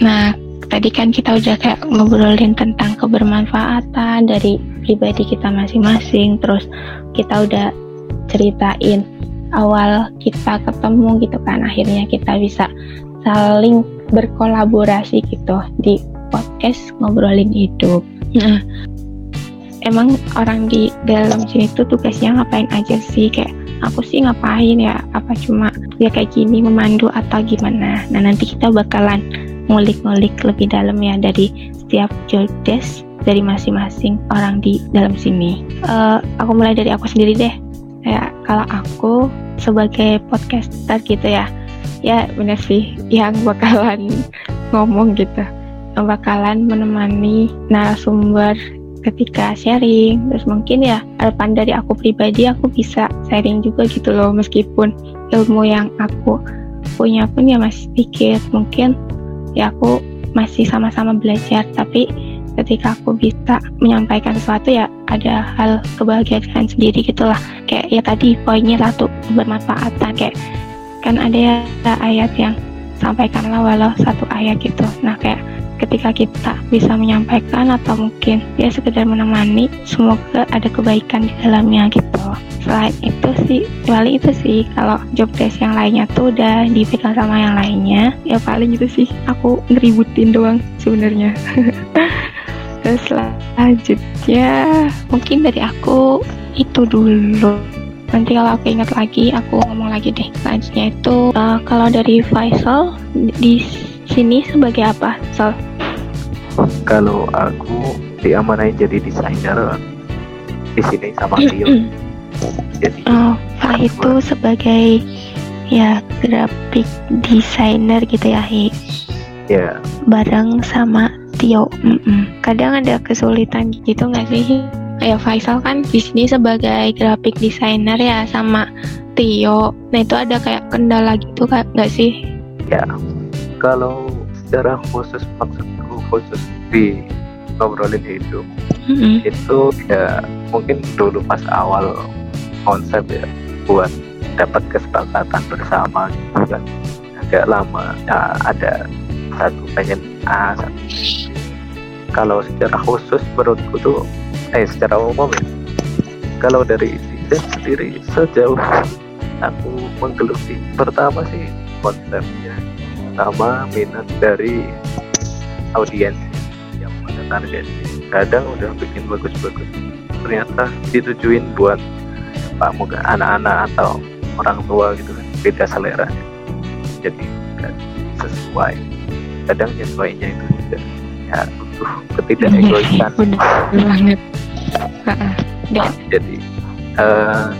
Nah, tadi kan kita udah kayak ngobrolin tentang kebermanfaatan dari pribadi kita masing-masing, terus kita udah ceritain awal kita ketemu gitu kan, akhirnya kita bisa saling berkolaborasi gitu di podcast ngobrolin hidup. Nah, emang orang di dalam sini tuh tugasnya ngapain aja sih? Kayak aku sih ngapain ya? Apa cuma ya kayak gini memandu atau gimana? Nah nanti kita bakalan ngulik-ngulik lebih dalam ya dari setiap job desk dari masing-masing orang di dalam sini. Uh, aku mulai dari aku sendiri deh. Ya kalau aku sebagai podcaster gitu ya, ya benar sih yang bakalan ngomong gitu, yang bakalan menemani narasumber ketika sharing. Terus mungkin ya harapan dari aku pribadi aku bisa sharing juga gitu loh. Meskipun ilmu yang aku punya pun ya masih sedikit. Mungkin ya aku masih sama-sama belajar tapi ketika aku bisa menyampaikan sesuatu ya ada hal kebahagiaan sendiri gitulah. Kayak ya tadi poinnya satu bermanfaatan. Kayak kan ada ya ayat yang sampaikanlah walau satu ayat gitu. Nah kayak ketika kita bisa menyampaikan atau mungkin ya sekedar menemani semoga ada kebaikan di dalamnya gitu. Selain itu sih paling itu sih kalau job desk yang lainnya tuh udah dipegang sama yang lainnya ya paling itu sih aku ngeributin doang sebenarnya. Terus selanjutnya mungkin dari aku itu dulu. Nanti kalau aku ingat lagi aku ngomong lagi deh. Selanjutnya itu uh, kalau dari Faisal di sini sebagai apa Sol? Kalau aku diamanai jadi desainer di sini sama Tio. jadi oh, Pak itu sebagai ya graphic designer gitu ya Hi. Ya. Bareng sama Tio. Mm -mm. Kadang ada kesulitan gitu nggak sih? Ya Faisal kan di sini sebagai graphic designer ya sama Tio. Nah itu ada kayak kendala gitu nggak sih? Ya, kalau secara khusus maksudku khusus di ngobrolin hidup mm-hmm. itu ya mungkin dulu pas awal konsep ya buat dapat kesepakatan bersama gitu kan. Agak lama ya, ada satu pengen A satu kalau secara khusus menurutku tuh eh secara umum ya kalau dari desain sendiri sejauh aku menggeluti pertama sih konsepnya sama minat dari audiens yang pada target. Kadang udah bikin bagus-bagus. Ternyata ditujuin buat pak muka anak-anak atau orang tua gitu kan. Beda selera. Jadi kan sesuai. Kadang sesuainya itu juga ya butuh ketidak egoisan banget. Jadi uh,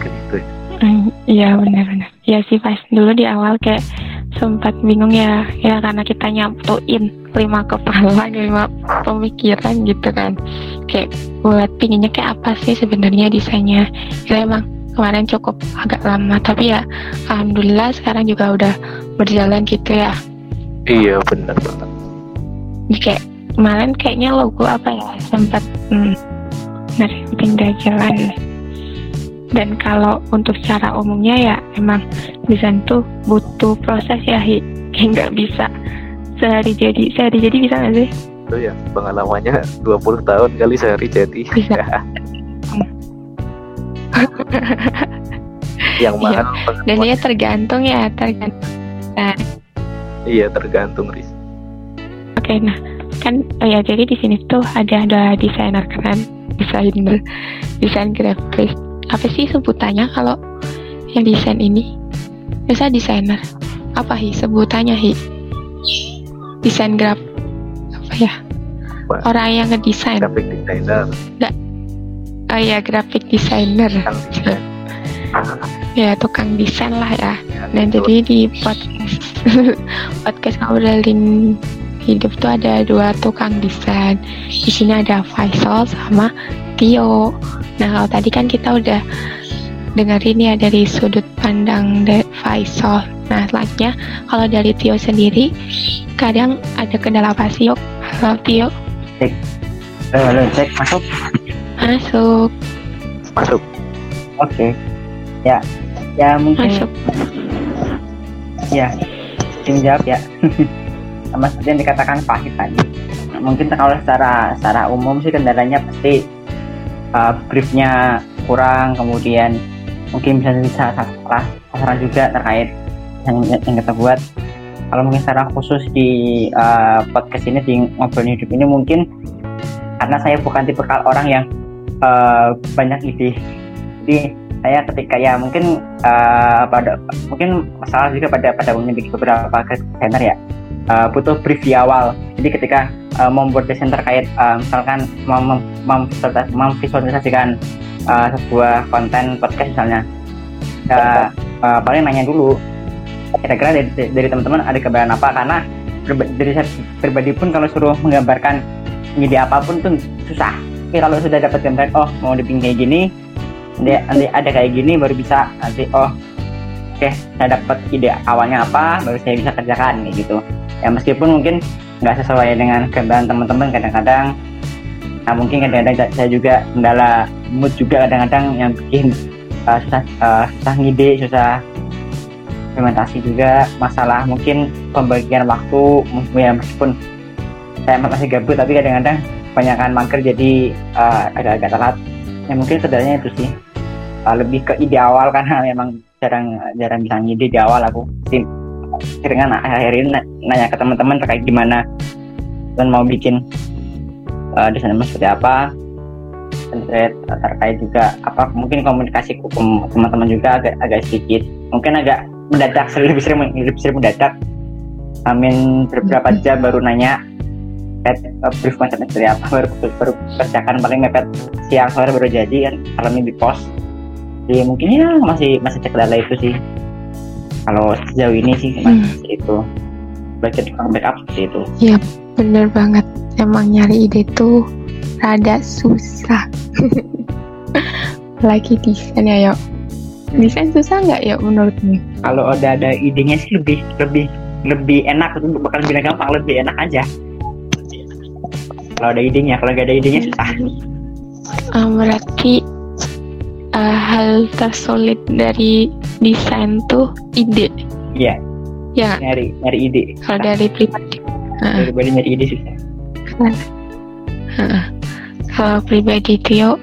gitu iya benar-benar. Ya sih pas dulu di awal kayak sempat bingung ya ya karena kita nyatuin lima kepala lima pemikiran gitu kan. Kayak buat pinginnya kayak apa sih sebenarnya desainnya? Ya emang kemarin cukup agak lama tapi ya alhamdulillah sekarang juga udah berjalan gitu ya. Iya benar banget. Jadi kayak kemarin kayaknya logo apa ya sempat hmm, nah pindah jalan dan kalau untuk secara umumnya ya emang desain tuh butuh proses ya hi. Nggak bisa sehari jadi. Sehari jadi bisa nggak sih? Itu ya pengalamannya 20 tahun kali sehari jadi. Bisa. Yang iya. mahal iya. dan dia tergantung ya tergantung. Nah. iya tergantung ris oke okay, nah kan oh ya jadi di sini tuh ada ada desainer keren desainer desain grafis apa sih sebutannya kalau yang desain ini? Biasa desainer. Apa hi? Sebutannya hi? Desain graf apa ya? Orang yang ngedesain. Graphic designer. Enggak oh ya graphic designer. Ya tukang desain lah ya, ya dan jadi di podcast podcast ngobrolin hidup tuh ada dua tukang desain. Di sini ada Faisal sama Tio. Nah kalau tadi kan kita udah dengerin ya dari sudut pandang de Faisal. Nah selanjutnya kalau dari Tio sendiri kadang ada kendala apa sih yuk? Halo Tio. Cek. Eh, halo cek masuk. Masuk. Masuk. Oke. Okay. Ya. Ya mungkin. Masuk. Ya. Tim jawab ya. sama seperti yang dikatakan Fahid tadi mungkin kalau secara secara umum sih kendalanya pasti uh, briefnya kurang kemudian mungkin bisa bisa salah sasaran juga terkait yang, yang kita buat. Kalau mungkin secara khusus di uh, podcast ini di ngobrol hidup ini mungkin karena saya bukan tipe orang yang uh, banyak ide. Jadi saya ketika ya mungkin uh, pada mungkin masalah juga pada pada memiliki beberapa desainer ya uh, butuh brief di awal. Jadi ketika uh, membuat desain terkait uh, misalkan mem mem memvisualisasikan uh, sebuah konten podcast misalnya uh, uh, paling nanya dulu kira-kira dari, teman-teman ada kebayaan apa? Karena dari saya pribadi pun kalau suruh menggambarkan ide apa pun tuh susah. Tapi kalau sudah dapat gambaran oh mau dibikin kayak gini nanti, ada kayak gini baru bisa nanti oh oke okay, saya dapat ide awalnya apa baru saya bisa kerjakan gitu ya meskipun mungkin nggak sesuai dengan gambaran teman-teman kadang-kadang nah mungkin kadang-kadang saya juga kendala mood juga kadang-kadang yang bikin uh, susah uh, susah ngide susah implementasi juga masalah mungkin pembagian waktu ya meskipun saya masih gabut tapi kadang-kadang kebanyakan mager jadi uh, agak-agak telat. Ya mungkin sebenarnya itu sih. Uh, lebih ke ide awal karena memang jarang jarang bisa ngide di awal aku sih seringan akhir ini nanya ke teman-teman terkait gimana dan mau bikin uh, desain seperti apa. Terkait terkait juga apa mungkin komunikasi teman-teman juga agak agak sedikit. Mungkin agak mendadak lebih sering lebih sering mendadak. Amin beberapa jam baru nanya mepet uh, brief konsepnya seperti apa? Baru, baru kerjakan paling mepet siang sore baru jadi kan malamnya di post jadi mungkin ya masih masih cek data itu sih kalau sejauh ini sih hmm. itu baca tukang backup seperti itu. Iya bener banget. Emang nyari ide tuh rada susah. Lagi desain ya yuk. Desain susah nggak ya menurutmu? Kalau udah ada idenya sih lebih lebih lebih enak. Bakal lebih gampang lebih enak aja. Kalau ada idenya kalau nggak ada idenya susah. Uh, berarti hal tersulit dari desain tuh ide. Iya. Ya. Nyari nyari ide. Kalau dari pribadi. Pribadi nyari ide uh. kalau pribadi itu yuk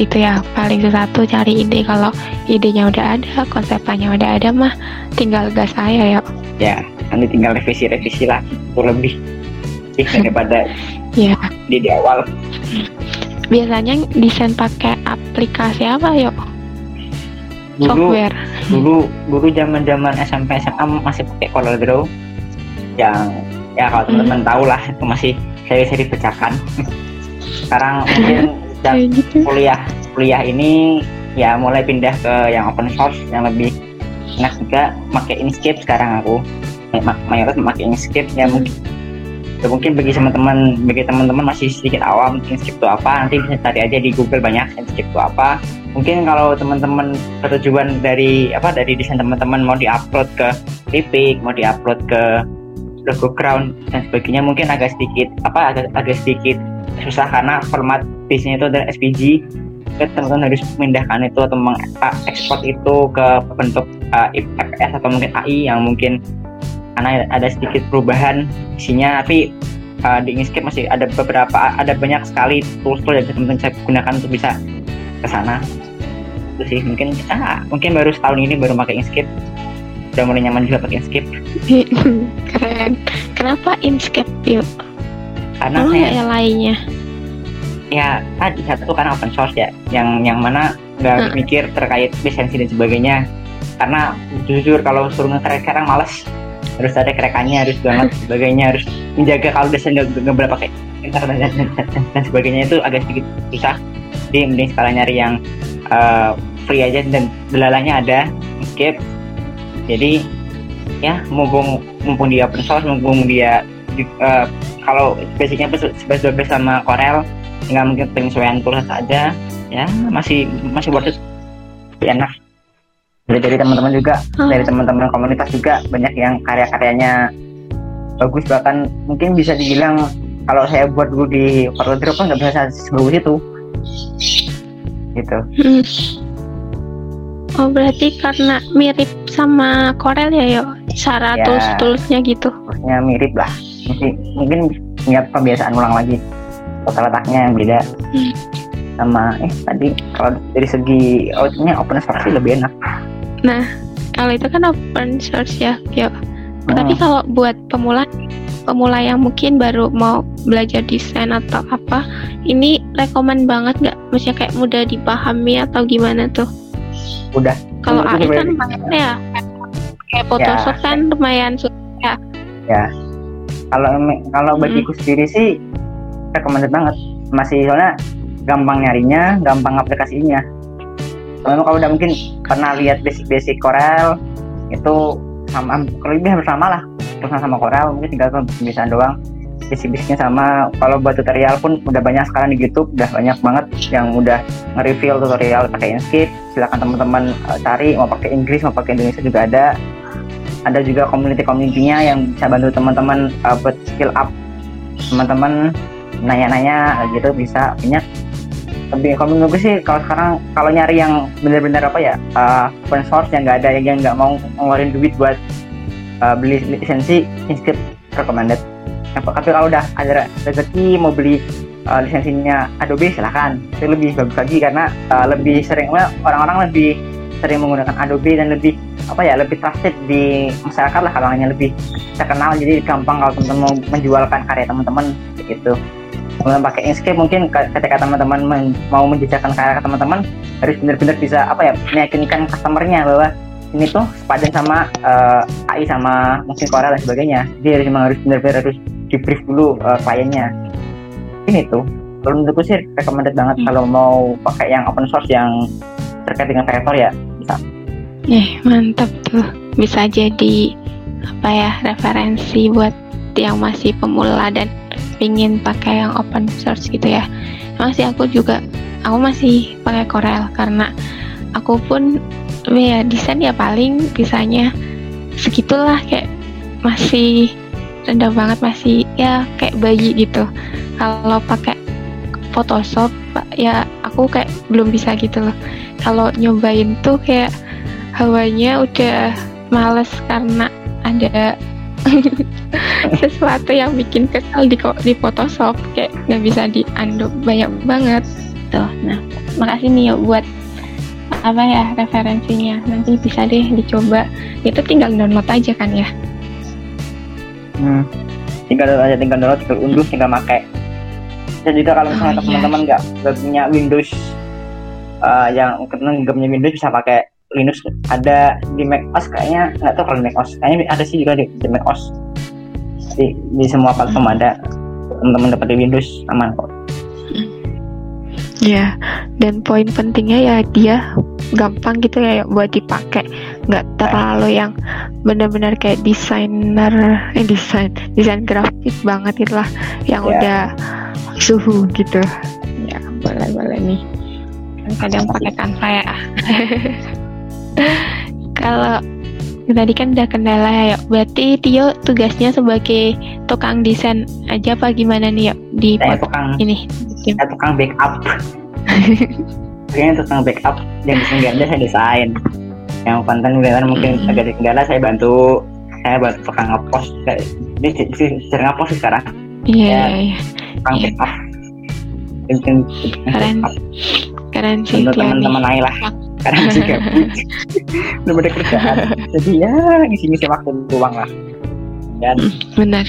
itu ya paling susah tuh cari ide. Kalau idenya udah ada konsepnya udah ada mah tinggal gas saya ya ya nanti tinggal revisi revisi lagi lebih. Daripada ya. di, di awal. Biasanya desain pakai aplikasi apa yuk dulu, software. dulu dulu zaman zaman SMP SMA masih pakai Corel Draw. Yang ya kalau teman-teman hmm. tahu lah itu masih seri-seri pecahan sekarang mungkin gitu. kuliah kuliah ini ya mulai pindah ke yang open source yang lebih enak juga. Pakai Inkscape sekarang aku. Mayoritas memakai Inkscape ya mungkin. Ya mungkin bagi teman-teman bagi teman-teman masih sedikit awam skip itu apa nanti bisa cari aja di Google banyak skip itu apa mungkin kalau teman-teman bertujuan dari apa dari desain teman-teman mau diupload ke Epic mau diupload ke logo crown dan sebagainya mungkin agak sedikit apa agak, agak sedikit susah karena format bisnya itu adalah SVG teman-teman harus memindahkan itu atau mengekspor itu ke bentuk uh, atau mungkin AI yang mungkin karena ada sedikit perubahan isinya tapi uh, di Inkscape masih ada beberapa ada banyak sekali tools-tools yang teman-teman saya gunakan untuk bisa ke sana. Itu sih mungkin ah, mungkin baru setahun ini baru pakai Inkscape. Udah mulai nyaman juga pakai Inkscape. Keren. Kenapa Inkscape yuk? Karena oh, saya, yang lainnya. Ya tadi satu kan open source ya? Yang yang mana nggak hmm. mikir terkait lisensi dan sebagainya. Karena jujur kalau suruh nge sekarang males. Harus ada kerekannya harus banget sebagainya harus menjaga kalau desain nggak nggak berapa pakai internet dan, dan, dan, dan sebagainya. Itu agak sedikit susah jadi mending sekalian nyari yang uh, free aja dan belalanya ada skip jadi ya mumpung mumpung dia open source mumpung dia di, uh, kalau basicnya sebelas dua sama Corel nggak mungkin penyesuaian tulis saja ya masih masih worth it. Enak. Dari dari teman-teman juga dari teman-teman komunitas juga banyak yang karya-karyanya bagus bahkan mungkin bisa dibilang kalau saya buat dulu di Forward Drop kan nggak bisa sebagus itu gitu. Hmm. oh berarti karena mirip sama Corel ya yo? Cara ya, tools toolsnya gitu? Toolsnya mirip lah. Mungkin mungkin ingat kebiasaan ulang lagi. Kota letaknya yang beda. Hmm. sama eh tadi kalau dari segi outnya open source sih lebih enak. Nah kalau itu kan open source ya yuk hmm. tapi kalau buat pemula pemula yang mungkin baru mau belajar desain atau apa ini rekomend banget nggak? Maksudnya kayak mudah dipahami atau gimana tuh? Udah. Kalau AI kan lumayan ya. Kayak Photoshop ya. kan lumayan ya. Ya. Kalau kalau hmm. bagiku sendiri sih recommended banget. Masih soalnya gampang nyarinya gampang aplikasinya. Soalnya kalau udah mungkin pernah lihat basic-basic Corel itu sama kalau lebih hampir sama lah terus sama Corel mungkin tinggal bisa doang. Basic-basicnya sama kalau buat tutorial pun udah banyak sekarang di YouTube udah banyak banget yang udah nge-reveal tutorial pakai Inkscape. Silakan teman-teman uh, cari mau pakai Inggris mau pakai Indonesia juga ada. Ada juga community-community-nya yang bisa bantu teman-teman uh, buat skill up. Teman-teman nanya-nanya gitu bisa. Banyak tapi kalau menurut sih kalau sekarang kalau nyari yang benar-benar apa ya uh, open source yang nggak ada yang nggak mau ngeluarin duit buat uh, beli lisensi inscript recommended. Tapi kalau udah ada rezeki mau beli uh, lisensinya Adobe silahkan. Itu lebih bagus lagi karena uh, lebih sering orang-orang lebih sering menggunakan Adobe dan lebih apa ya lebih trusted di masyarakat lah kalau hanya lebih terkenal. Jadi gampang kalau teman-teman mau menjualkan karya teman-teman gitu. Kemudian pakai Inkscape mungkin ketika teman-teman mau menjejakan karya teman-teman harus benar-benar bisa apa ya meyakinkan customernya bahwa ini tuh sepadan sama uh, eh, AI sama mungkin Korea dan sebagainya. Jadi memang harus benar-benar harus di brief dulu uh, kliennya. Ini tuh kalau menurutku sih recommended banget hmm. kalau mau pakai yang open source yang terkait dengan kreator ya bisa. Eh mantap tuh. Bisa jadi apa ya referensi buat yang masih pemula dan ingin pakai yang open source gitu ya. Masih aku juga aku masih pakai Corel karena aku pun ya desain ya paling bisanya segitulah kayak masih rendah banget masih ya kayak bayi gitu. Kalau pakai Photoshop ya aku kayak belum bisa gitu loh. Kalau nyobain tuh kayak hawanya udah males karena ada sesuatu yang bikin kesal di di Photoshop kayak nggak bisa dianduk banyak banget. Tuh nah makasih nih ya buat apa ya referensinya nanti bisa deh dicoba itu tinggal download aja kan ya hmm. tinggal download aja tinggal download tinggal unduh tinggal pakai dan juga kalau misalnya oh, iya. teman-teman nggak yeah. punya Windows uh, yang nggak punya Windows bisa pakai Linux ada di Mac OS kayaknya nggak tahu kalau di Mac OS kayaknya ada sih juga di, di Mac OS di, di semua platform hmm. ada teman-teman dapat di Windows aman kok ya dan poin pentingnya ya dia gampang gitu ya buat dipakai. Nggak terlalu yang benar-benar kayak desainer eh desain desain grafis banget itulah yang yeah. udah suhu gitu. Ya boleh boleh nih kadang pakai kanva ya kalau tadi kan udah kendala ya. Berarti Tio tugasnya sebagai tukang desain aja apa gimana nih ya di saya tukang ini? saya tukang backup. Kayaknya tukang backup yang desain ganda saya desain. Yang konten kegiatan mungkin hmm. agak kendala saya bantu. Saya bantu tukang ngepost. Ini sering ngepost sekarang. Iya yeah, iya. tukang yeah. backup. Keren. keren sih teman-teman lain lah karena juga belum ada kerjaan. Jadi ya ngisi-ngisi waktu luang lah. Dan benar.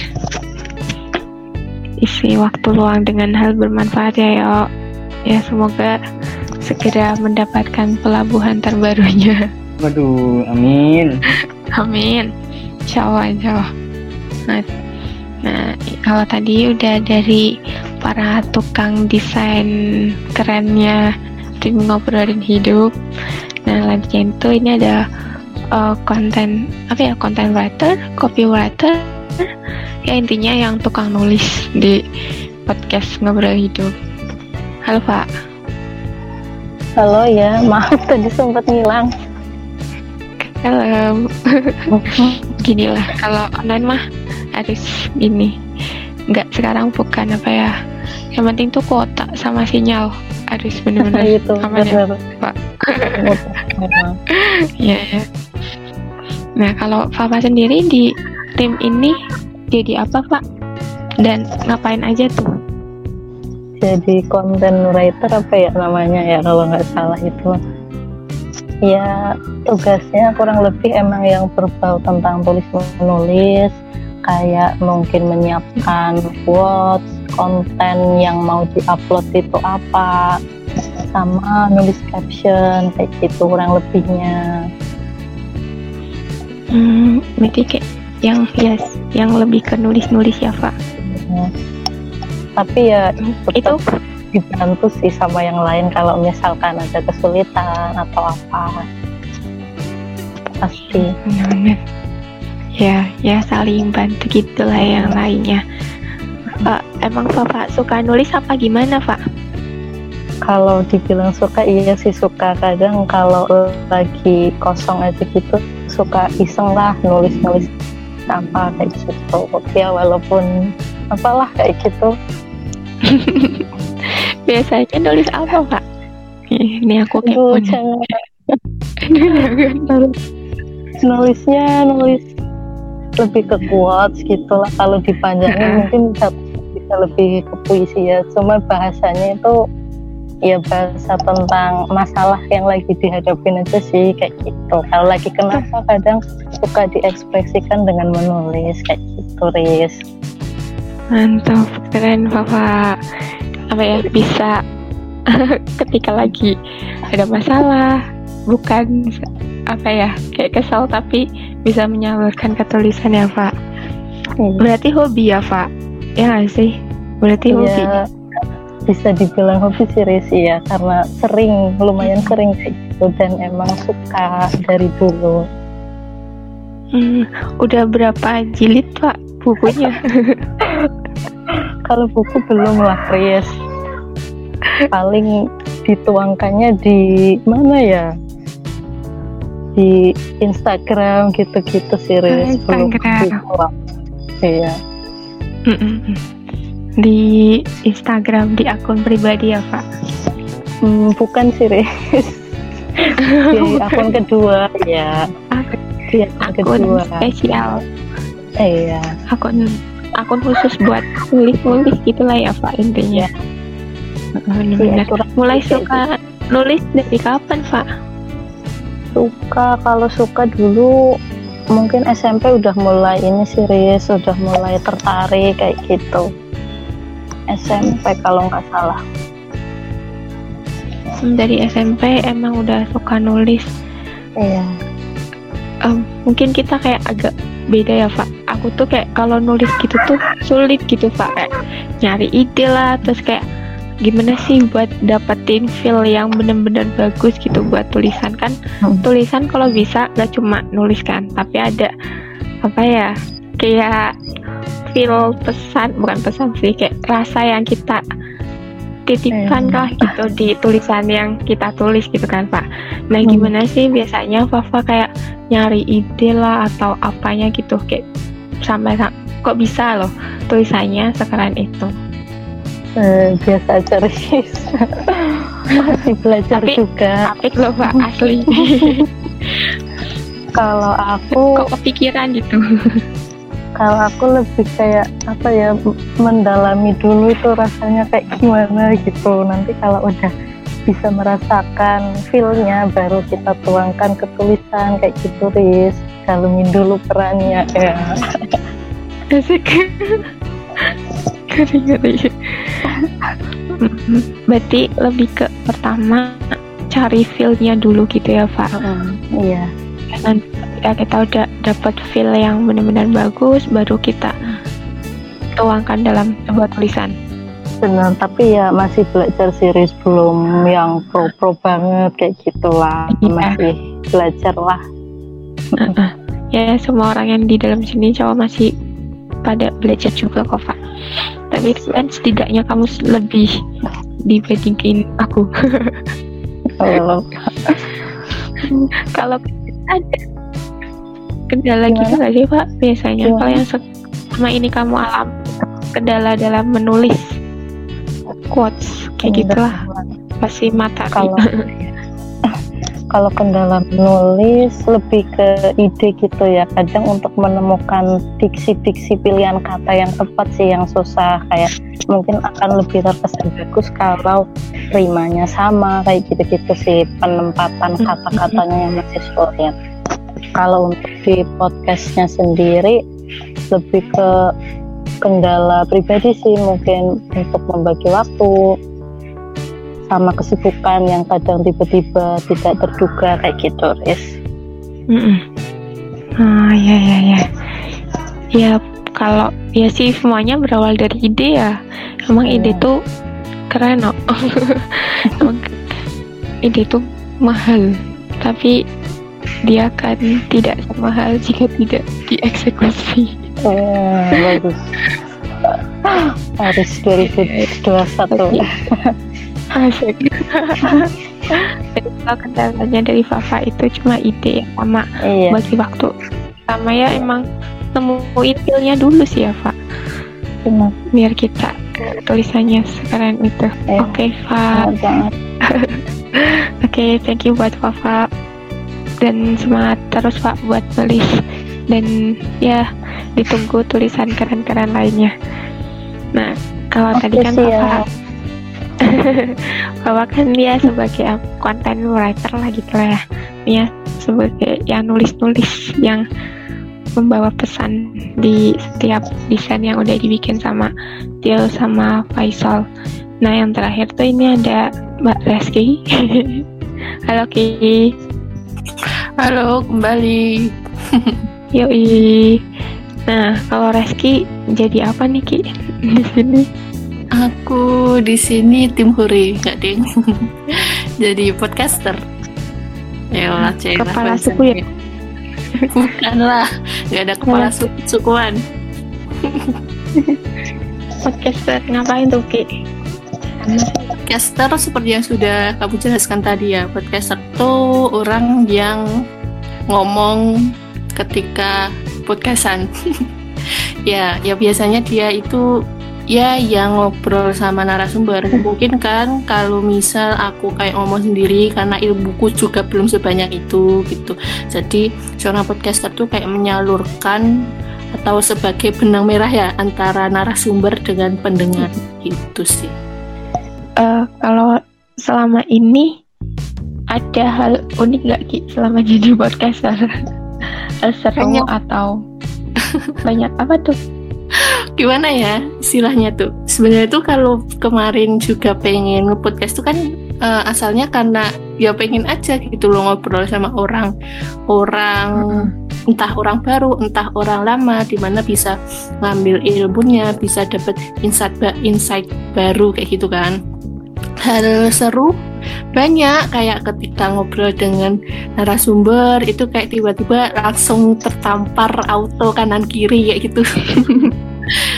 Isi waktu luang dengan hal bermanfaat ya yo ya semoga segera mendapatkan pelabuhan terbarunya. Waduh amin. Amin. Insya Allah insya Allah nah, nah kalau tadi udah dari para tukang desain kerennya tim ngobrolin hidup. Nah selanjutnya itu ini ada uh, konten apa ya konten writer copywriter ya intinya yang tukang nulis di podcast ngobrol hidup. Halo pak. Halo ya. Maaf tadi sempat ngilang. Halo. Gini lah kalau online mah harus gini nggak sekarang bukan apa ya. Yang penting tuh kuota sama sinyal harus benar-benar itu aman ya pak? Ya, ya nah kalau Papa sendiri di tim ini jadi apa pak? Dan ngapain aja tuh? Jadi content writer apa ya namanya ya kalau nggak salah itu. Ya tugasnya kurang lebih emang yang berbau tentang tulis menulis kayak mungkin menyiapkan quotes konten yang mau diupload itu apa sama nulis caption kayak gitu kurang lebihnya. Hmm berarti kayak yang yes yang lebih ke nulis-nulis ya Pak? Ya. tapi ya itu? dibantu sih sama yang lain kalau misalkan ada kesulitan atau apa. Pasti. Benar ya ya saling bantu gitulah yang lainnya uh, emang Bapak suka nulis apa gimana Pak? Kalau dibilang suka iya sih suka. Kadang kalau lagi kosong aja gitu suka iseng lah nulis-nulis apa kayak gitu. Ya walaupun apalah kayak gitu. Biasanya nulis apa pak? Ini aku kepo nulisnya nulis lebih ke quotes gitu lah. Kalau dipanjangin mungkin bisa lebih ke puisi ya. Cuma bahasanya itu ya bahasa tentang masalah yang lagi dihadapin aja sih kayak gitu. Kalau lagi kenapa kadang suka diekspresikan dengan menulis kayak gitu Riz. Mantap keren papa. Apa ya bisa ketika lagi ada masalah bukan apa ya kayak kesal tapi bisa menyalurkan ketulisan ya pak. Hmm. berarti hobi ya pak ya gak sih? Berarti ya, hobi. bisa dibilang hobi sih Resi ya karena sering lumayan sering kayak gitu. Dan emang suka dari dulu. Hmm, udah berapa jilid pak bukunya? Kalau buku belum lah Riz. Paling dituangkannya di mana ya? Di Instagram gitu-gitu sih Riz. Instagram. iya mm -mm di Instagram di akun pribadi ya Pak? Hmm, bukan sih Riz di akun kedua ya. Di akun kedua. spesial. Iya. Akun akun khusus buat nulis-nulis gitulah ya Pak intinya. Benar-benar. Ya, mulai suka nulis dari kapan Pak? suka kalau suka dulu mungkin SMP udah mulai ini sih Riz udah mulai tertarik kayak gitu. SMP kalau nggak salah. Dari SMP emang udah suka nulis. Iya. Um, mungkin kita kayak agak beda ya Pak. Aku tuh kayak kalau nulis gitu tuh sulit gitu Pak. Kayak nyari ide lah terus kayak gimana sih buat dapetin feel yang bener-bener bagus gitu buat tulisan kan hmm. tulisan kalau bisa gak cuma nulis kan tapi ada apa ya kayak feel pesan bukan pesan sih kayak rasa yang kita titipkan lah gitu di tulisan yang kita tulis gitu kan Pak. Nah hmm. gimana sih biasanya Fafa kayak nyari ide lah atau apanya gitu kayak sampai kok bisa loh tulisannya sekeren itu. Eh, biasa aja masih belajar tapi, juga. Apik loh Pak asli. Kalau aku kok kepikiran gitu? Kalau aku lebih kayak apa ya mendalami dulu itu rasanya kayak gimana gitu. Nanti kalau udah bisa merasakan feelnya baru kita tuangkan ke tulisan kayak gitu Riz. Dalamin dulu perannya ya. Asik kering kering berarti lebih ke pertama cari feelnya dulu gitu ya Pak. Iya. Nanti ketika kita udah dapat feel yang benar-benar bagus baru kita tuangkan dalam sebuah tulisan. Benar tapi ya masih belajar series belum yang pro pro banget kayak gitulah. Iya. masih belajar lah. Ya semua orang yang di dalam sini cowok masih pada belajar juga kok Pak tapi kan setidaknya kamu lebih dibandingin aku. Kalau ada kendala Gimana? gitu gak sih Pak biasanya? Gimana? kalau yang selama ini kamu alam kendala dalam menulis quotes kayak gitulah. Pasti mata kalau kalau kendala menulis lebih ke ide gitu ya. Kadang untuk menemukan diksi-diksi pilihan kata yang tepat sih yang susah. Kayak mungkin akan lebih terkesan bagus kalau rimanya sama kayak gitu-gitu sih penempatan kata-katanya yang masih sulit kalau untuk di podcastnya sendiri lebih ke kendala pribadi sih mungkin untuk membagi waktu sama kesibukan yang kadang tiba-tiba tidak terduga kayak gitu, Riz. Mm -mm. Ah ya ya ya. Ya kalau ya sih semuanya berawal dari ide ya. Emang yeah. ide iya. tuh keren loh. Emang ide tuh mahal, tapi dia kan tidak mahal jika tidak dieksekusi. Oh, bagus. Harus 2021. Asik. Jadi kalau kendalanya dari Fafa itu cuma ide ya sama iya. bagi waktu. Sama ya emang nemuin feelnya dulu sih ya Pak. Benar. Biar kita tulisannya sekarang itu. Iya. Oke okay, Pak. Oke okay, thank you buat Fafa dan semangat terus Pak buat nulis dan ya ditunggu tulisan keren-keren lainnya. Nah kalau okay, tadi kan Fafa bahwa kan dia sebagai content writer lah gitu lah ya. Dia sebagai yang nulis-nulis yang membawa pesan di setiap desain yang udah dibikin sama Tio sama Faisal. Nah yang terakhir tuh ini ada Mbak Reski. Halo Ki. Halo kembali. Yoi. Nah kalau Reski jadi apa nih Ki? Di sini Aku di sini tim Huri, nggak ding. Jadi podcaster. Ya Allah, Kepala suku ya? Bukan lah, nggak ada kepala suku sukuan. podcaster ngapain tuh Ki? Podcaster seperti yang sudah kamu jelaskan tadi ya, podcaster tuh orang yang ngomong ketika podcastan. ya, ya biasanya dia itu ya yang ngobrol sama narasumber. Mungkin kan kalau misal aku kayak ngomong sendiri karena ilmuku juga belum sebanyak itu gitu. Jadi seorang podcaster tuh kayak menyalurkan atau sebagai benang merah ya antara narasumber dengan pendengar itu sih. Uh, kalau selama ini ada hal unik gak Ki selama jadi podcaster? Hal seru atau banyak apa tuh gimana ya istilahnya tuh? Sebenarnya tuh kalau kemarin juga pengen podcast tuh kan uh, asalnya karena ya pengen aja gitu loh ngobrol sama orang. Orang entah orang baru entah orang lama di mana bisa ngambil ilmunya bisa dapat insight insight baru kayak gitu kan. Hal seru banyak kayak ketika ngobrol dengan narasumber itu kayak tiba-tiba langsung tertampar auto kanan kiri kayak gitu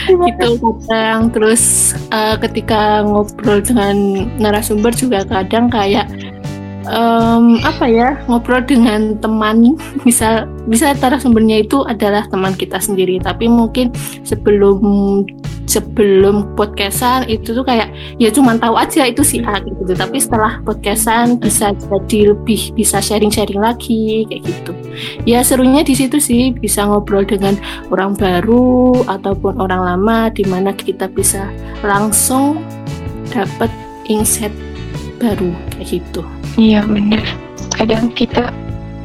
gitu kadang terus uh, ketika ngobrol dengan narasumber juga kadang kayak um, apa ya ngobrol dengan teman. Bisa bisa narasumbernya itu adalah teman kita sendiri tapi mungkin sebelum sebelum podcastan itu tuh kayak ya cuma tahu aja itu si A gitu. Tapi setelah podcastan bisa jadi lebih bisa sharing-sharing lagi kayak gitu. Ya serunya di situ sih bisa ngobrol dengan orang baru ataupun orang lama di mana kita bisa langsung dapat insight baru kayak gitu. Iya bener. Kadang kita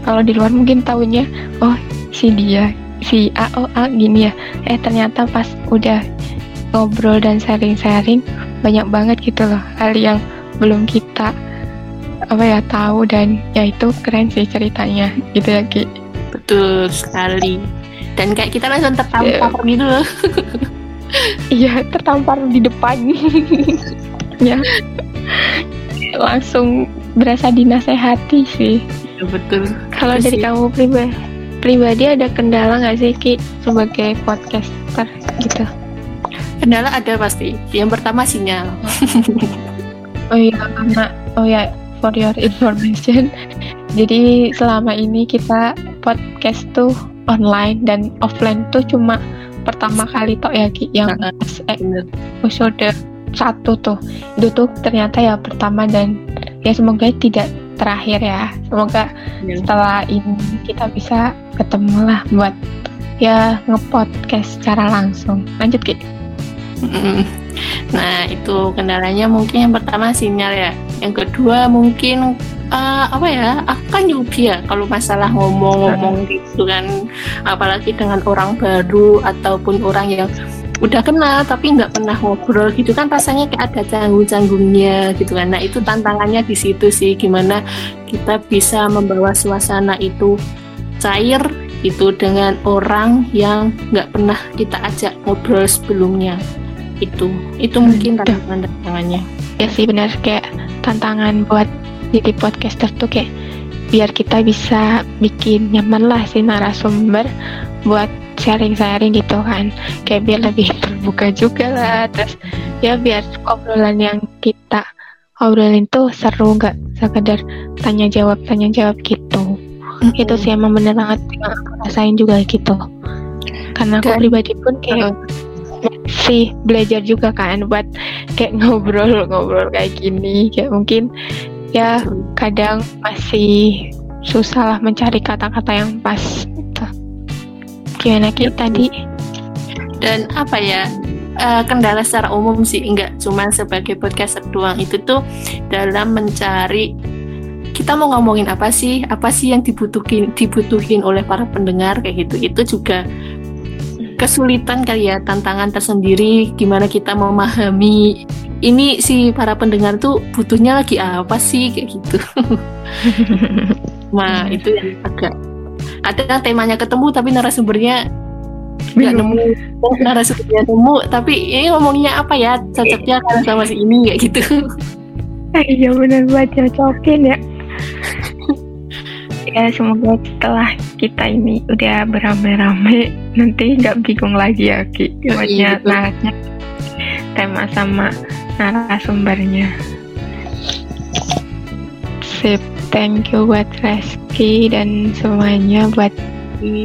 kalau di luar mungkin tahunya oh si dia si A oh A gini ya. Eh ternyata pas udah ngobrol dan sharing-sharing banyak banget gitu loh hal yang belum kita apa ya tahu dan ya itu keren sih ceritanya gitu ya Ki. Betul sekali. Dan kayak kita langsung tertampar yeah. gitu. Loh iya tertampar di depan. Ya. Langsung berasa dinasehati sih. Ya, betul. Kalau dari sih. kamu pribadi pribadi ada kendala nggak sih Ki sebagai podcaster gitu Kendala ada pasti. Yang pertama sinyal. oh iya karena oh ya for your information. Jadi selama ini kita podcast tuh online dan offline tuh cuma pertama kali tok ya Ki yang episode satu tuh itu tuh ternyata ya pertama dan ya semoga tidak terakhir ya semoga ya. setelah ini kita bisa ketemu lah buat ya ngepodcast secara langsung lanjut Ki nah itu kendalanya mungkin yang pertama sinyal ya. Yang kedua mungkin uh, apa ya aku kan nyubi ya kalau masalah ngomong-ngomong gitu kan. Apalagi dengan orang baru ataupun orang yang udah kenal tapi nggak pernah ngobrol gitu kan rasanya kayak ada canggung-canggungnya gitu kan. Nah itu tantangannya di situ sih gimana kita bisa membawa suasana itu cair itu dengan orang yang nggak pernah kita ajak ngobrol sebelumnya itu itu mungkin tantangan tantangannya. Ya sih benar. Kayak tantangan buat jadi podcaster tuh kayak biar kita bisa bikin nyaman lah si narasumber buat sharing-sharing gitu kan. Kayak biar lebih terbuka juga lah. Terus ya biar obrolan yang kita obrolin tuh seru nggak sekedar tanya jawab tanya jawab gitu. Mm-hmm. itu sih emang bener banget yang aku rasain juga gitu. Karena aku pribadi pun kayak sih belajar juga kan buat kayak ngobrol-ngobrol kayak gini. Kayak mungkin ya kadang masih susah lah mencari kata-kata yang pas gitu. gimana kita tadi? Dan apa ya uh, kendala secara umum sih enggak cuma sebagai podcaster doang. Itu tuh dalam mencari kita mau ngomongin apa sih? Apa sih yang dibutuhin dibutuhin oleh para pendengar? Kayak gitu. Itu juga kesulitan kali ya tantangan tersendiri gimana kita memahami. Ini si para pendengar tuh butuhnya lagi apa sih kayak gitu. nah itu yang agak ada temanya ketemu tapi narasumbernya nggak nemu. Oh, narasumbernya nemu tapi ini ngomongnya apa ya? Cocoknya karena sama si ini kayak gitu. Iya benar buat cocokin ya ya semoga setelah kita ini udah beramai-ramai nanti nggak bingung lagi ya Ki buatnya oh, iya, tema sama narasumbernya. Sip, thank you buat Reski dan semuanya buat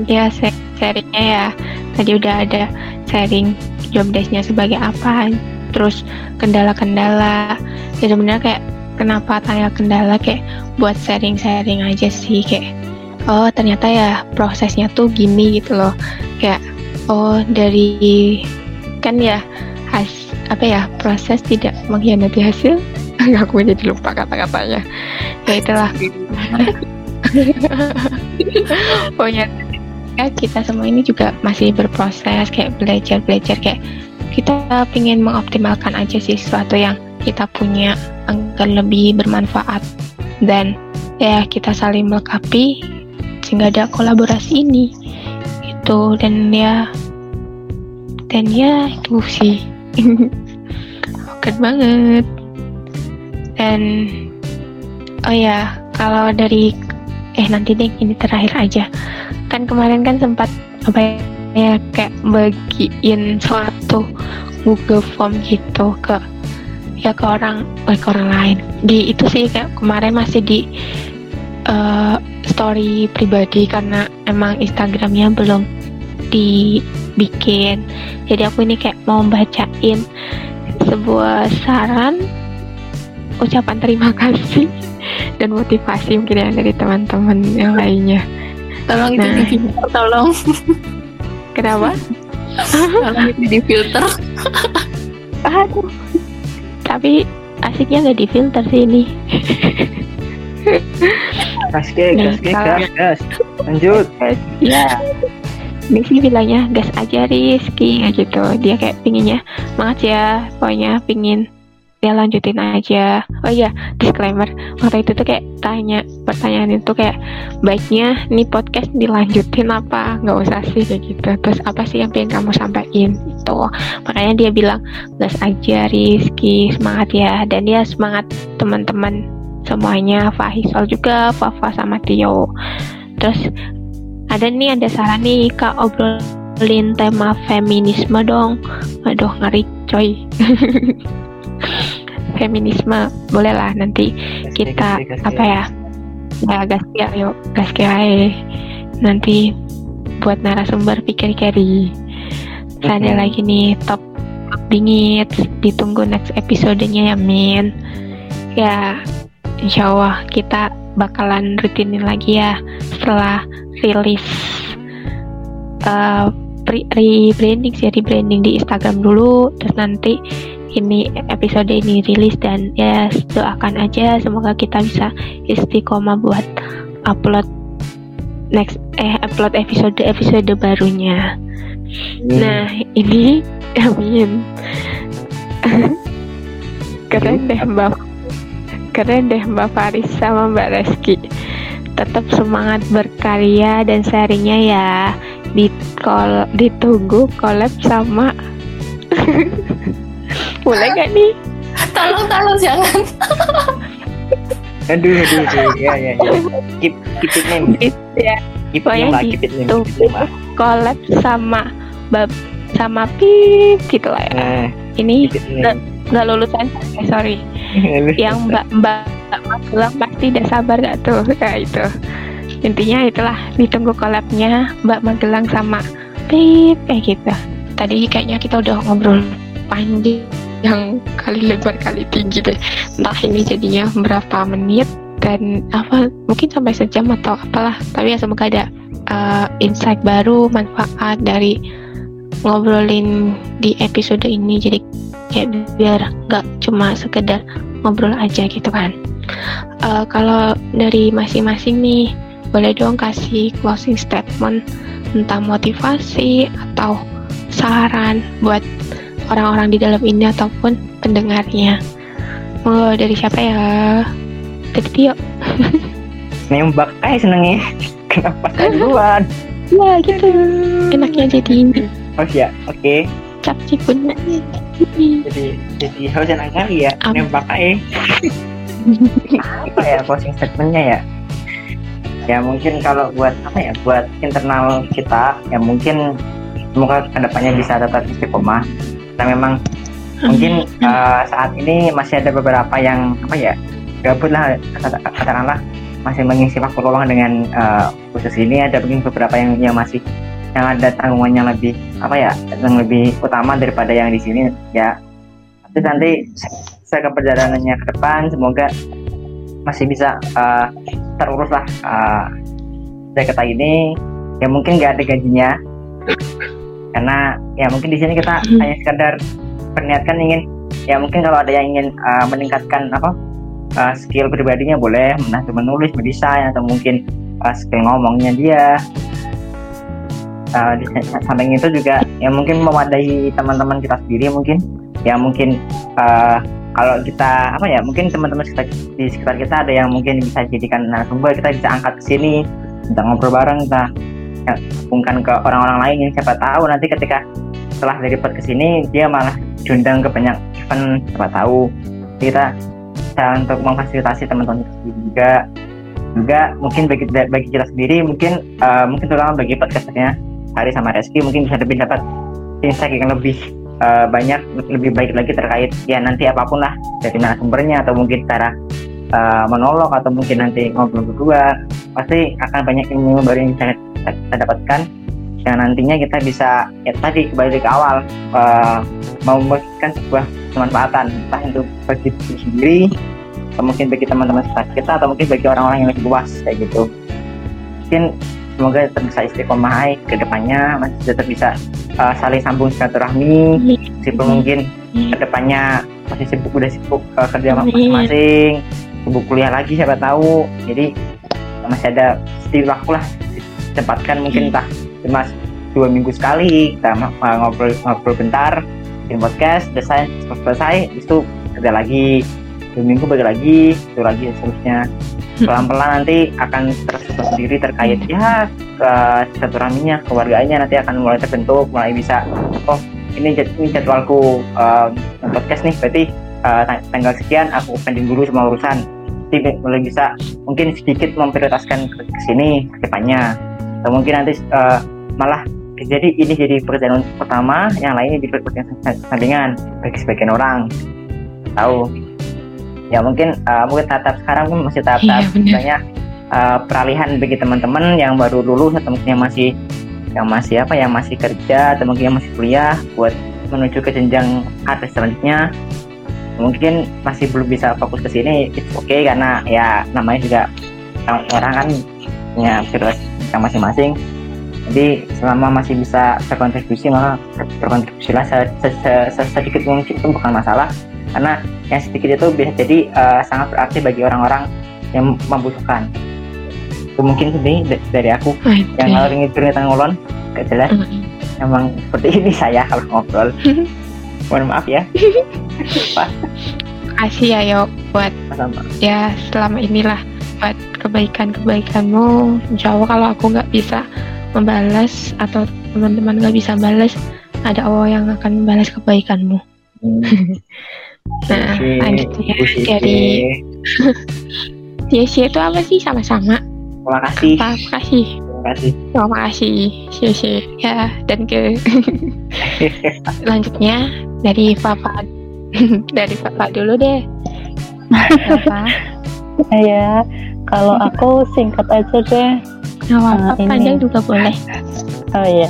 ya sharingnya ya. Tadi udah ada sharing job desknya sebagai apa, terus kendala-kendala. Ya sebenarnya kayak kenapa tanya kendala kayak buat sharing-sharing aja sih kayak oh ternyata ya prosesnya tuh gini gitu loh. Kayak oh dari kan ya has apa ya proses tidak mengkhianati hasil. Aku jadi lupa kata-katanya. Ya itulah. Pokoknya ya kita semua ini juga masih berproses kayak belajar belajar kayak kita ingin mengoptimalkan aja sih sesuatu yang kita punya agar lebih bermanfaat. Dan ya kita saling melengkapi sehingga ada kolaborasi ini itu dan ya dan ya itu sih. Keren banget. Dan oh ya kalau dari eh nanti deh ini terakhir aja. Kan kemarin kan sempat apa ya kayak bagiin suatu Google Form gitu ke ya ke orang eh, ke orang lain. Di itu sih kayak kemarin masih di uh, story pribadi karena emang Instagramnya belum dibikin. Jadi aku ini kayak mau bacain sebuah saran ucapan terima kasih dan motivasi mungkin yang dari teman-teman yang lainnya. Tolong nah, itu di filter tolong. Kenapa? Tolong itu di filter aduh tapi asiknya nggak di filter sih ini. Gas gas gas gas. Lanjut. Ya. Missy bilangnya gas aja Rizky gitu. Dia kayak pinginnya semangat ya pokoknya pingin dia lanjutin aja. Oh iya disclaimer. Waktu itu tuh kayak tanya pertanyaan itu kayak baiknya nih podcast dilanjutin apa? Nggak usah sih kayak gitu. Terus apa sih yang pengen kamu sampaikan? Itu makanya dia bilang gas aja Rizky. Semangat ya. Dan dia semangat teman-teman semuanya. Fahisol juga Fafa sama Tio. Terus ada nih ada saran nih kak obrolin tema feminisme dong. Aduh ngeri coy feminisme boleh lah nanti kita apa ya? Ya gas ya yuk gas ya nanti buat narasumber pikir kiri. Ada lagi nih top dingin. Ditunggu next episodenya ya min ya insya Allah kita bakalan rutinin lagi ya setelah rilis uh, rebranding sih rebranding di Instagram dulu. Terus nanti ini episode ini rilis dan ya doakan aja semoga kita bisa istiqomah buat upload next eh upload episode episode barunya. Hmm. Nah ini amin. keren deh mbak keren deh mbak Faris sama mbak Reski tetap semangat berkarya dan sharingnya ya di kol ditunggu collab sama boleh gak nih? Tolong tolong jangan. Aduh aduh aduh. Ya ya ya. Keep keep it name. Ya. Keep it name keep it name collab sama bab sama pip gitu lah ya. Eh, ini nggak lulusan eh, sorry. Yang mbak mbak mbak pasti udah sabar gak tuh? Kayak itu. Intinya itulah ditunggu kolabnya Mbak Magelang sama Pip kayak gitu. Tadi kayaknya kita udah ngobrol panjang yang kali lebar kali tinggi deh. Entah ini jadinya berapa menit dan apa mungkin sampai sejam atau apalah. Tapi ya semoga ada uh, insight baru manfaat dari ngobrolin di episode ini. Jadi kayak biar nggak cuma sekedar ngobrol aja gitu kan. Uh, kalau dari masing-masing nih boleh dong kasih closing statement tentang motivasi atau saran buat orang-orang di dalam ini ataupun pendengarnya. Mau dari siapa ya? Dari Tio. Nembak aja senengnya. Kenapa saya duluan? Ya gitu. Enaknya jadi ini. Oh ya, oke. Okay. Cap pun. Jadi jadi harus senang kali ya. Um. Nembak aja. Apa ya closing statementnya ya? ya mungkin kalau buat apa ya buat internal kita ya mungkin semoga ke depannya bisa tetap istiqomah karena memang mungkin uh, saat ini masih ada beberapa yang apa ya gabut lah katakanlah masih mengisi waktu luang dengan uh, khusus ini. Ada mungkin beberapa yang yang masih yang ada tanggungannya lebih apa ya yang lebih utama daripada yang di sini ya. Tapi nanti saya perjalanannya ke depan semoga masih bisa uh, terurus lah uh, Jakarta ini. Ya mungkin nggak ada gajinya karena ya mungkin di sini kita hmm. hanya sekedar berniatkan ingin ya mungkin kalau ada yang ingin uh, meningkatkan apa uh, skill pribadinya boleh menantu menulis mendesain atau mungkin uh, skill ngomongnya dia uh, di samping itu juga ya mungkin memadai teman-teman kita sendiri mungkin ya mungkin uh, kalau kita apa ya mungkin teman-teman di sekitar kita ada yang mungkin bisa jadikan narasumber kita bisa angkat ke sini kita ngobrol bareng kita hubungkan ke orang-orang lain yang siapa tahu nanti ketika setelah dari ke sini dia malah diundang ke banyak event siapa tahu kita bisa untuk memfasilitasi teman-teman juga. Juga mungkin bagi bagi kita sendiri mungkin uh, mungkin terutama bagi podcastnya Hari sama Reski mungkin bisa lebih dapat insight yang lebih uh, banyak lebih baik lagi terkait ya nanti apa pun lah dari narasumbernya atau mungkin cara uh, monolog atau mungkin nanti ngobrol berdua pasti akan banyak ilmu baru yang bisa kita dapatkan yang nantinya kita bisa ya tadi kembali ke awal uh, mau memberikan sebuah kemanfaatan entah itu bagi diri sendiri atau mungkin bagi teman-teman sekitar kita atau mungkin bagi orang-orang yang lebih luas kayak gitu. Mungkin semoga tetap bisa istiqomah ke depannya masih tetap bisa uh, saling sambung silaturahmi meskipun mungkin ke depannya masih sibuk udah sibuk uh, kerja masing-masing sibuk kuliah lagi siapa tahu. Jadi masih ada sedikit waktu lah. Cepatkan mungkin entah cuma dua minggu sekali kita ngobrol ngobrol bentar di podcast selesai selesai itu ada lagi. Dua minggu balik lagi itu lagi seterusnya. Pelan-pelan nanti akan terbentuk sendiri terkait ya ke silaturahminya keluarganya. Nanti akan mulai terbentuk mulai bisa oh ini, ini jadwalku uh, podcast nih. Berarti uh, tanggal sekian aku pending dulu semua urusan jadi mulai bisa mungkin sedikit memprioritaskan ke, ke sini ke depannya. Atau mungkin nanti uh, malah jadi ini jadi pekerjaan pertama yang lainnya jadi pekerjaan sampingan bagi sebagian orang. Tahu? Ya mungkin uh, mungkin tahap sekarang pun masih tahap-tahap iya, uh, peralihan bagi teman-teman yang baru lulus atau mungkin yang masih yang masih apa yang masih kerja atau mungkin yang masih kuliah buat menuju ke jenjang atas selanjutnya mungkin masih belum bisa fokus ke sini it's okay karena ya namanya juga orang kan punya virus yang masing-masing. Jadi selama masih bisa berkontribusi maka berkontribusilah sedikit mungkin itu bukan masalah. Karena yang sedikit itu bisa jadi uh, sangat berarti bagi orang-orang yang membutuhkan. Itu mungkin ini dari aku. Okay. yang ngalor ngidul ngolon gak jelas. Mm -hmm. emang seperti ini saya kalau ngobrol mohon maaf ya. Kasih ya yuk buat Sama. ya selama inilah buat kebaikan-kebaikanmu. Insya Allah kalau aku nggak bisa membalas atau teman-teman nggak bisa balas ada Allah yang akan membalas kebaikanmu. Hmm. nah lanjutnya dari Yesia itu apa sih? Sama-sama. Terima kasih. Terima kasih. Terima kasih. Terima kasih Yesia ya dan ke. Lanjutnya dari Papa. Dari Papa dulu deh. Papa. Ya kalau aku singkat aja deh. Nah, apa panjang juga boleh. Oh ya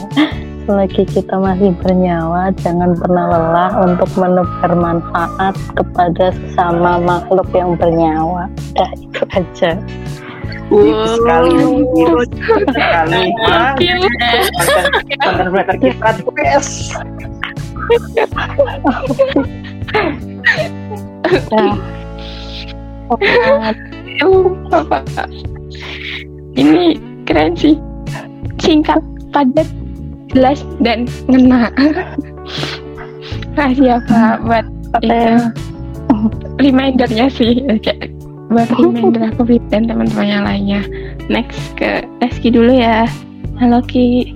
selagi kita masih bernyawa jangan pernah lelah untuk menebar manfaat kepada sesama makhluk yang bernyawa. Udah itu aja. Wow. sekali, sekali. Konten kita best. Ini keren sih. Singkat, padat, jelas dan ngena. Kasih apa buat itu remindernya sih buat reminder aku dan teman-teman yang lainnya. Next ke Reski dulu ya. Halo Ki,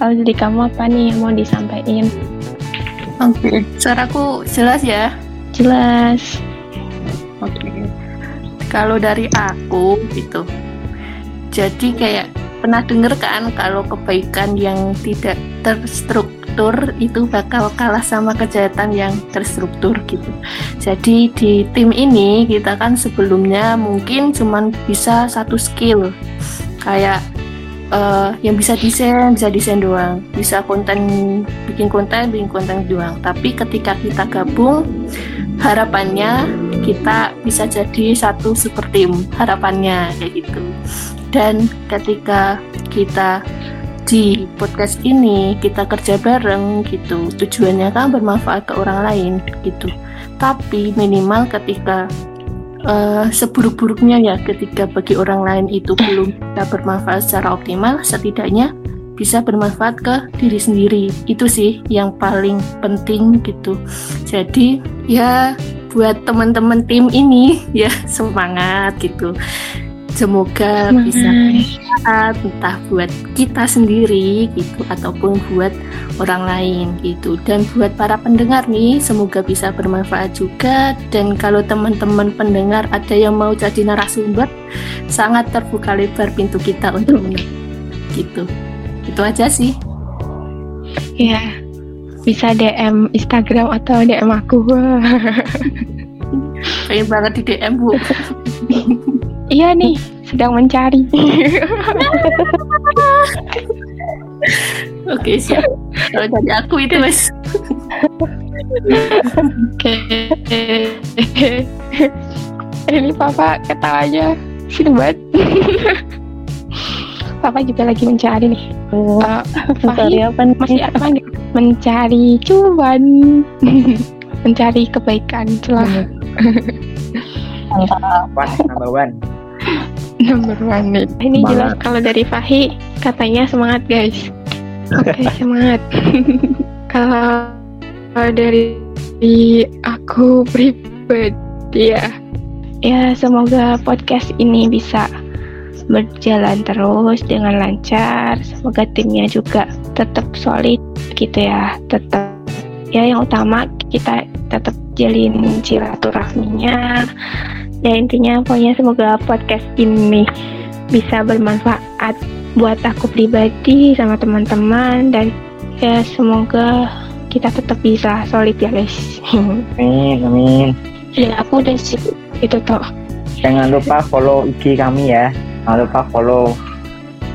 kalau jadi kamu apa nih yang mau disampaikan? Oke, okay. suaraku jelas ya? Jelas. Oke. Okay. Kalau dari aku gitu, jadi kayak pernah denger kan kalau kebaikan yang tidak terstruktur itu bakal kalah sama kejahatan yang terstruktur gitu. Jadi di tim ini kita kan sebelumnya mungkin cuman bisa satu skill kayak uh, yang bisa desain bisa desain doang, bisa konten bikin konten bikin konten doang. Tapi ketika kita gabung harapannya kita bisa jadi satu super tim harapannya kayak gitu. Dan ketika kita di podcast ini kita kerja bareng gitu tujuannya kan bermanfaat ke orang lain gitu. Tapi minimal ketika uh, seburuk-buruknya ya ketika bagi orang lain itu belum bisa bermanfaat secara optimal setidaknya bisa bermanfaat ke diri sendiri. Itu sih yang paling penting gitu. Jadi ya buat teman-teman tim ini ya semangat gitu Semoga Semangat. bisa bermanfaat entah buat kita sendiri gitu ataupun buat orang lain gitu. Dan buat para pendengar nih, semoga bisa bermanfaat juga. Dan kalau teman-teman pendengar ada yang mau jadi narasumber, sangat terbuka lebar pintu kita untuk gitu. Itu aja sih. Ya, bisa DM Instagram atau DM aku. Pengen banget di DM, Bu. Iya nih, sedang mencari. Oke, siap. Kalau dari aku itu, Mas. Oke. Ini Papa ketawanya sini banget. Papa juga lagi mencari nih. Oh, uh, mencari apa nih? Masih apa nih? Mencari cuan. mencari kebaikan celah. Mantap. One, number one number one nih. Ini semangat. jelas kalau dari Fahi katanya semangat guys. Oke okay, semangat. kalau dari aku pribadi ya, ya semoga podcast ini bisa berjalan terus dengan lancar. Semoga timnya juga tetap solid gitu ya. Tetap ya yang utama kita tetap jalin silaturahminya ya intinya pokoknya semoga podcast ini bisa bermanfaat buat aku pribadi sama teman-teman. Dan ya semoga kita tetap bisa solid ya guys. Amin amin. Ya aku udah sih itu toh. Jangan lupa follow IG kami ya. Jangan lupa follow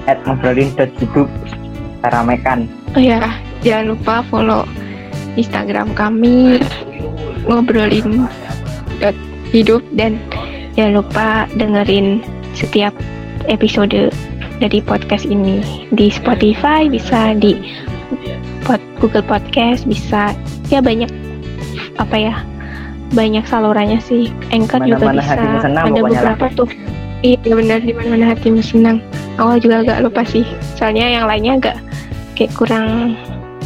at ngobrolin.hidup kita ramekan. Oh ya jangan lupa follow Instagram kami ngobrolin hidup dan jangan lupa dengerin setiap episode dari podcast ini. Di Spotify bisa di pod, Google Podcast bisa. Ya banyak apa ya banyak salurannya sih. Anchor Mana juga -mana bisa. senang, ada beberapa tuh. Iya benar di mana mana hatimu senang. Awal juga agak lupa sih. Soalnya yang lainnya agak kayak kurang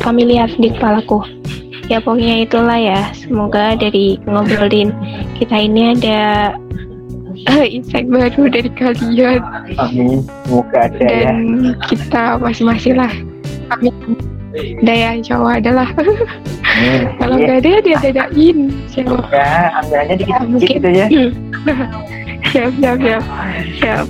familiar di kepalaku. Ya pokoknya itulah ya. Semoga dari ngobrolin kita ini ada insight baru dari kalian. Amin. Semoga ada ya. Dan kita masing-masing lah. Amin. Daya insya Allah adalah. Amin. Kalau Iya. nggak ada dia dadain siapa ya ambil aja dikit dikit mungkin. gitu ya. Siap siap siap. Siap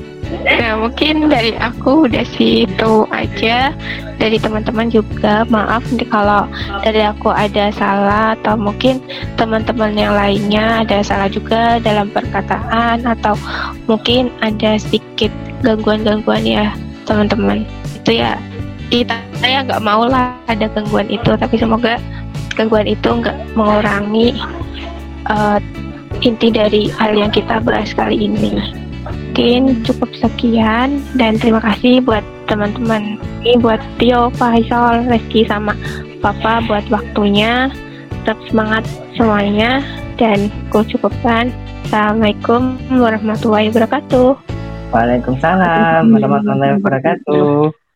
nah mungkin dari aku udah situ aja dari teman-teman juga maaf nih kalau dari aku ada salah atau mungkin teman-teman yang lainnya ada salah juga dalam perkataan atau mungkin ada sedikit gangguan-gangguan ya teman-teman itu ya kita saya nggak mau lah ada gangguan itu tapi semoga gangguan itu nggak mengurangi eh, inti dari hal yang kita bahas kali ini. Mungkin cukup sekian dan terima kasih buat teman-teman ini buat Tio, Faisal, Reski sama Papa buat waktunya. Tetap semangat semuanya dan ku cukupkan. Assalamualaikum warahmatullahi wabarakatuh. Waalaikumsalam warahmatullahi wabarakatuh